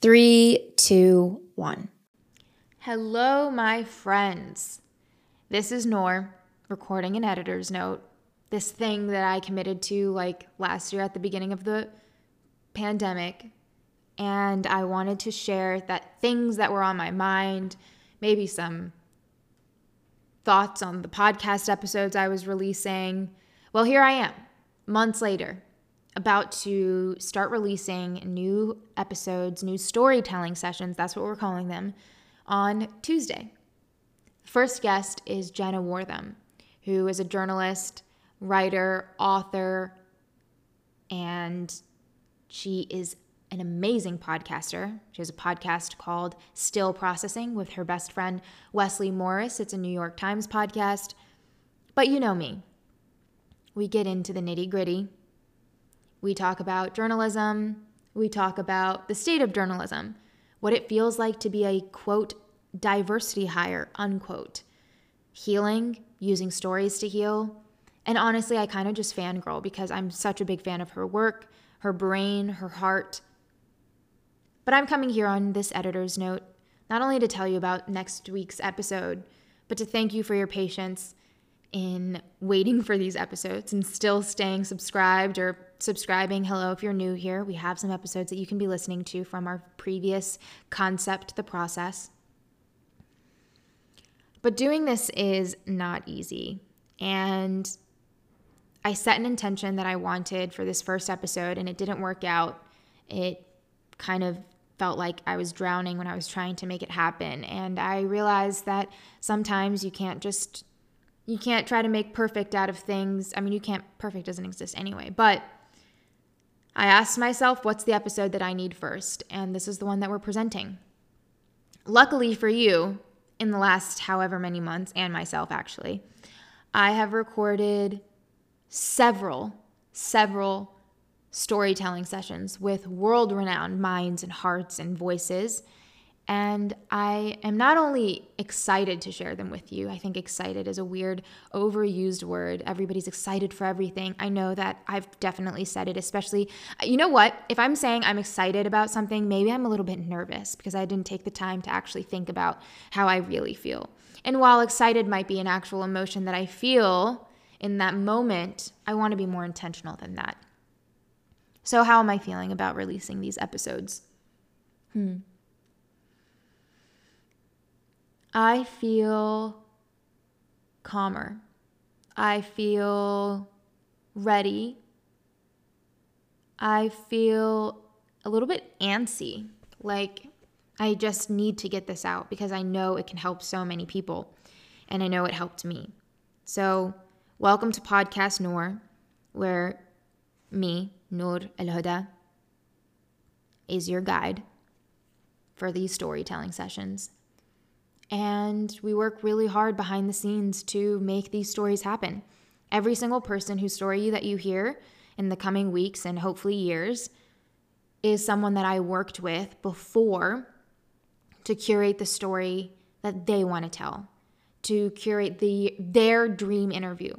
Three, two, one. Hello, my friends. This is Noor recording an editor's note. This thing that I committed to like last year at the beginning of the pandemic. And I wanted to share that things that were on my mind, maybe some thoughts on the podcast episodes I was releasing. Well, here I am, months later, about to start releasing new episodes, new storytelling sessions, that's what we're calling them, on Tuesday. First guest is Jenna Wortham, who is a journalist, writer, author, and she is an amazing podcaster. She has a podcast called Still Processing with her best friend Wesley Morris. It's a New York Times podcast. But you know me. We get into the nitty gritty we talk about journalism. We talk about the state of journalism, what it feels like to be a quote, diversity hire, unquote, healing, using stories to heal. And honestly, I kind of just fangirl because I'm such a big fan of her work, her brain, her heart. But I'm coming here on this editor's note, not only to tell you about next week's episode, but to thank you for your patience in waiting for these episodes and still staying subscribed or subscribing. Hello, if you're new here, we have some episodes that you can be listening to from our previous concept, The Process. But doing this is not easy. And I set an intention that I wanted for this first episode, and it didn't work out. It kind of felt like I was drowning when I was trying to make it happen. And I realized that sometimes you can't just you can't try to make perfect out of things. I mean, you can't, perfect doesn't exist anyway. But I asked myself, what's the episode that I need first? And this is the one that we're presenting. Luckily for you, in the last however many months, and myself actually, I have recorded several, several storytelling sessions with world renowned minds and hearts and voices and I am not only excited to share them with you, I think excited is a weird, overused word. Everybody's excited for everything. I know that I've definitely said it, especially, you know what? If I'm saying I'm excited about something, maybe I'm a little bit nervous because I didn't take the time to actually think about how I really feel. And while excited might be an actual emotion that I feel in that moment, I want to be more intentional than that. So, how am I feeling about releasing these episodes? Hmm. I feel calmer. I feel ready. I feel a little bit antsy. Like I just need to get this out because I know it can help so many people and I know it helped me. So, welcome to Podcast Noor, where me, Noor El Huda, is your guide for these storytelling sessions. And we work really hard behind the scenes to make these stories happen. Every single person whose story that you hear in the coming weeks and hopefully years is someone that I worked with before to curate the story that they want to tell, to curate the their dream interview.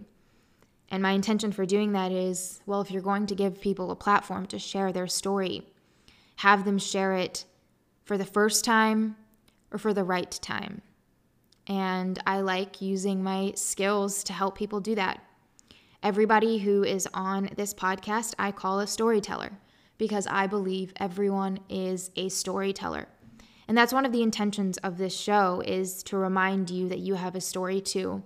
And my intention for doing that is, well, if you're going to give people a platform to share their story, have them share it for the first time or for the right time. And I like using my skills to help people do that. Everybody who is on this podcast, I call a storyteller because I believe everyone is a storyteller. And that's one of the intentions of this show is to remind you that you have a story too.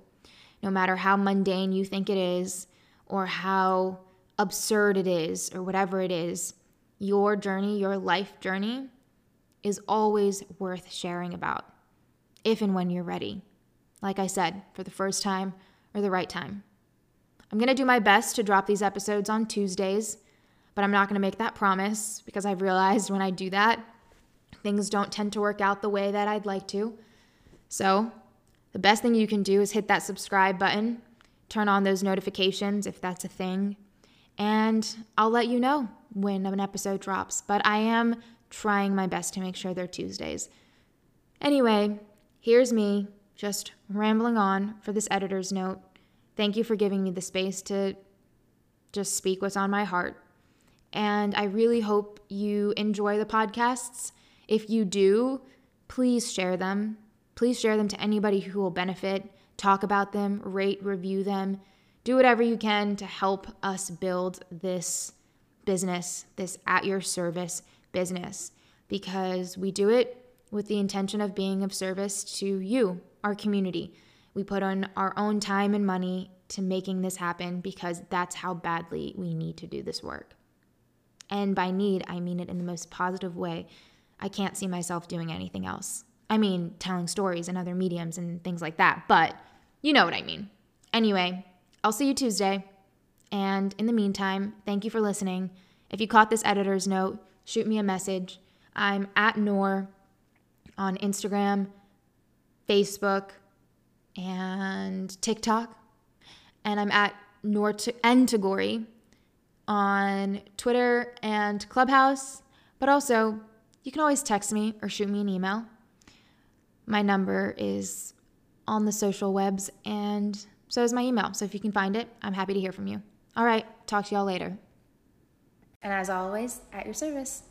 No matter how mundane you think it is or how absurd it is or whatever it is, your journey, your life journey is always worth sharing about if and when you're ready. Like I said, for the first time or the right time. I'm to do my best to drop these episodes on Tuesdays, but I'm not to make that promise because I've realized when I do that, things don't tend to work out the way that I'd like to. So, the best thing you can do is hit that subscribe button, turn on those notifications if that's a thing, and I'll let you know when an episode drops. But I am trying my best to make sure they're Tuesdays. Anyway, here's me just rambling on for this editor's note. Thank you for giving me the space to just speak what's on my heart. And I really hope you enjoy the podcasts If you do, please share them. Please share them to anybody who will benefit. Talk about them, rate, review them. Do whatever you can to help us build this business, this at your service business, because we do it with the intention of being of service to you, our community. We put on our own time and money to making this happen because that's how badly we need to do this work. And by need, I mean it in the most positive way. I can't see myself doing anything else. I mean, telling stories and other mediums and things like that, but you know what I mean. Anyway, I'll see you Tuesday. And in the meantime, thank you for listening. If you caught this editor's note, shoot me a message. I'm at Noor on Instagram, Facebook, and TikTok. And I'm at Noor N Tagouri on Twitter and Clubhouse. But also, you can always text me or shoot me an email. My number is on the social webs, and so is my email. So if you can find it, I'm happy to hear from you. All right, talk to y'all later. And as always, at your service.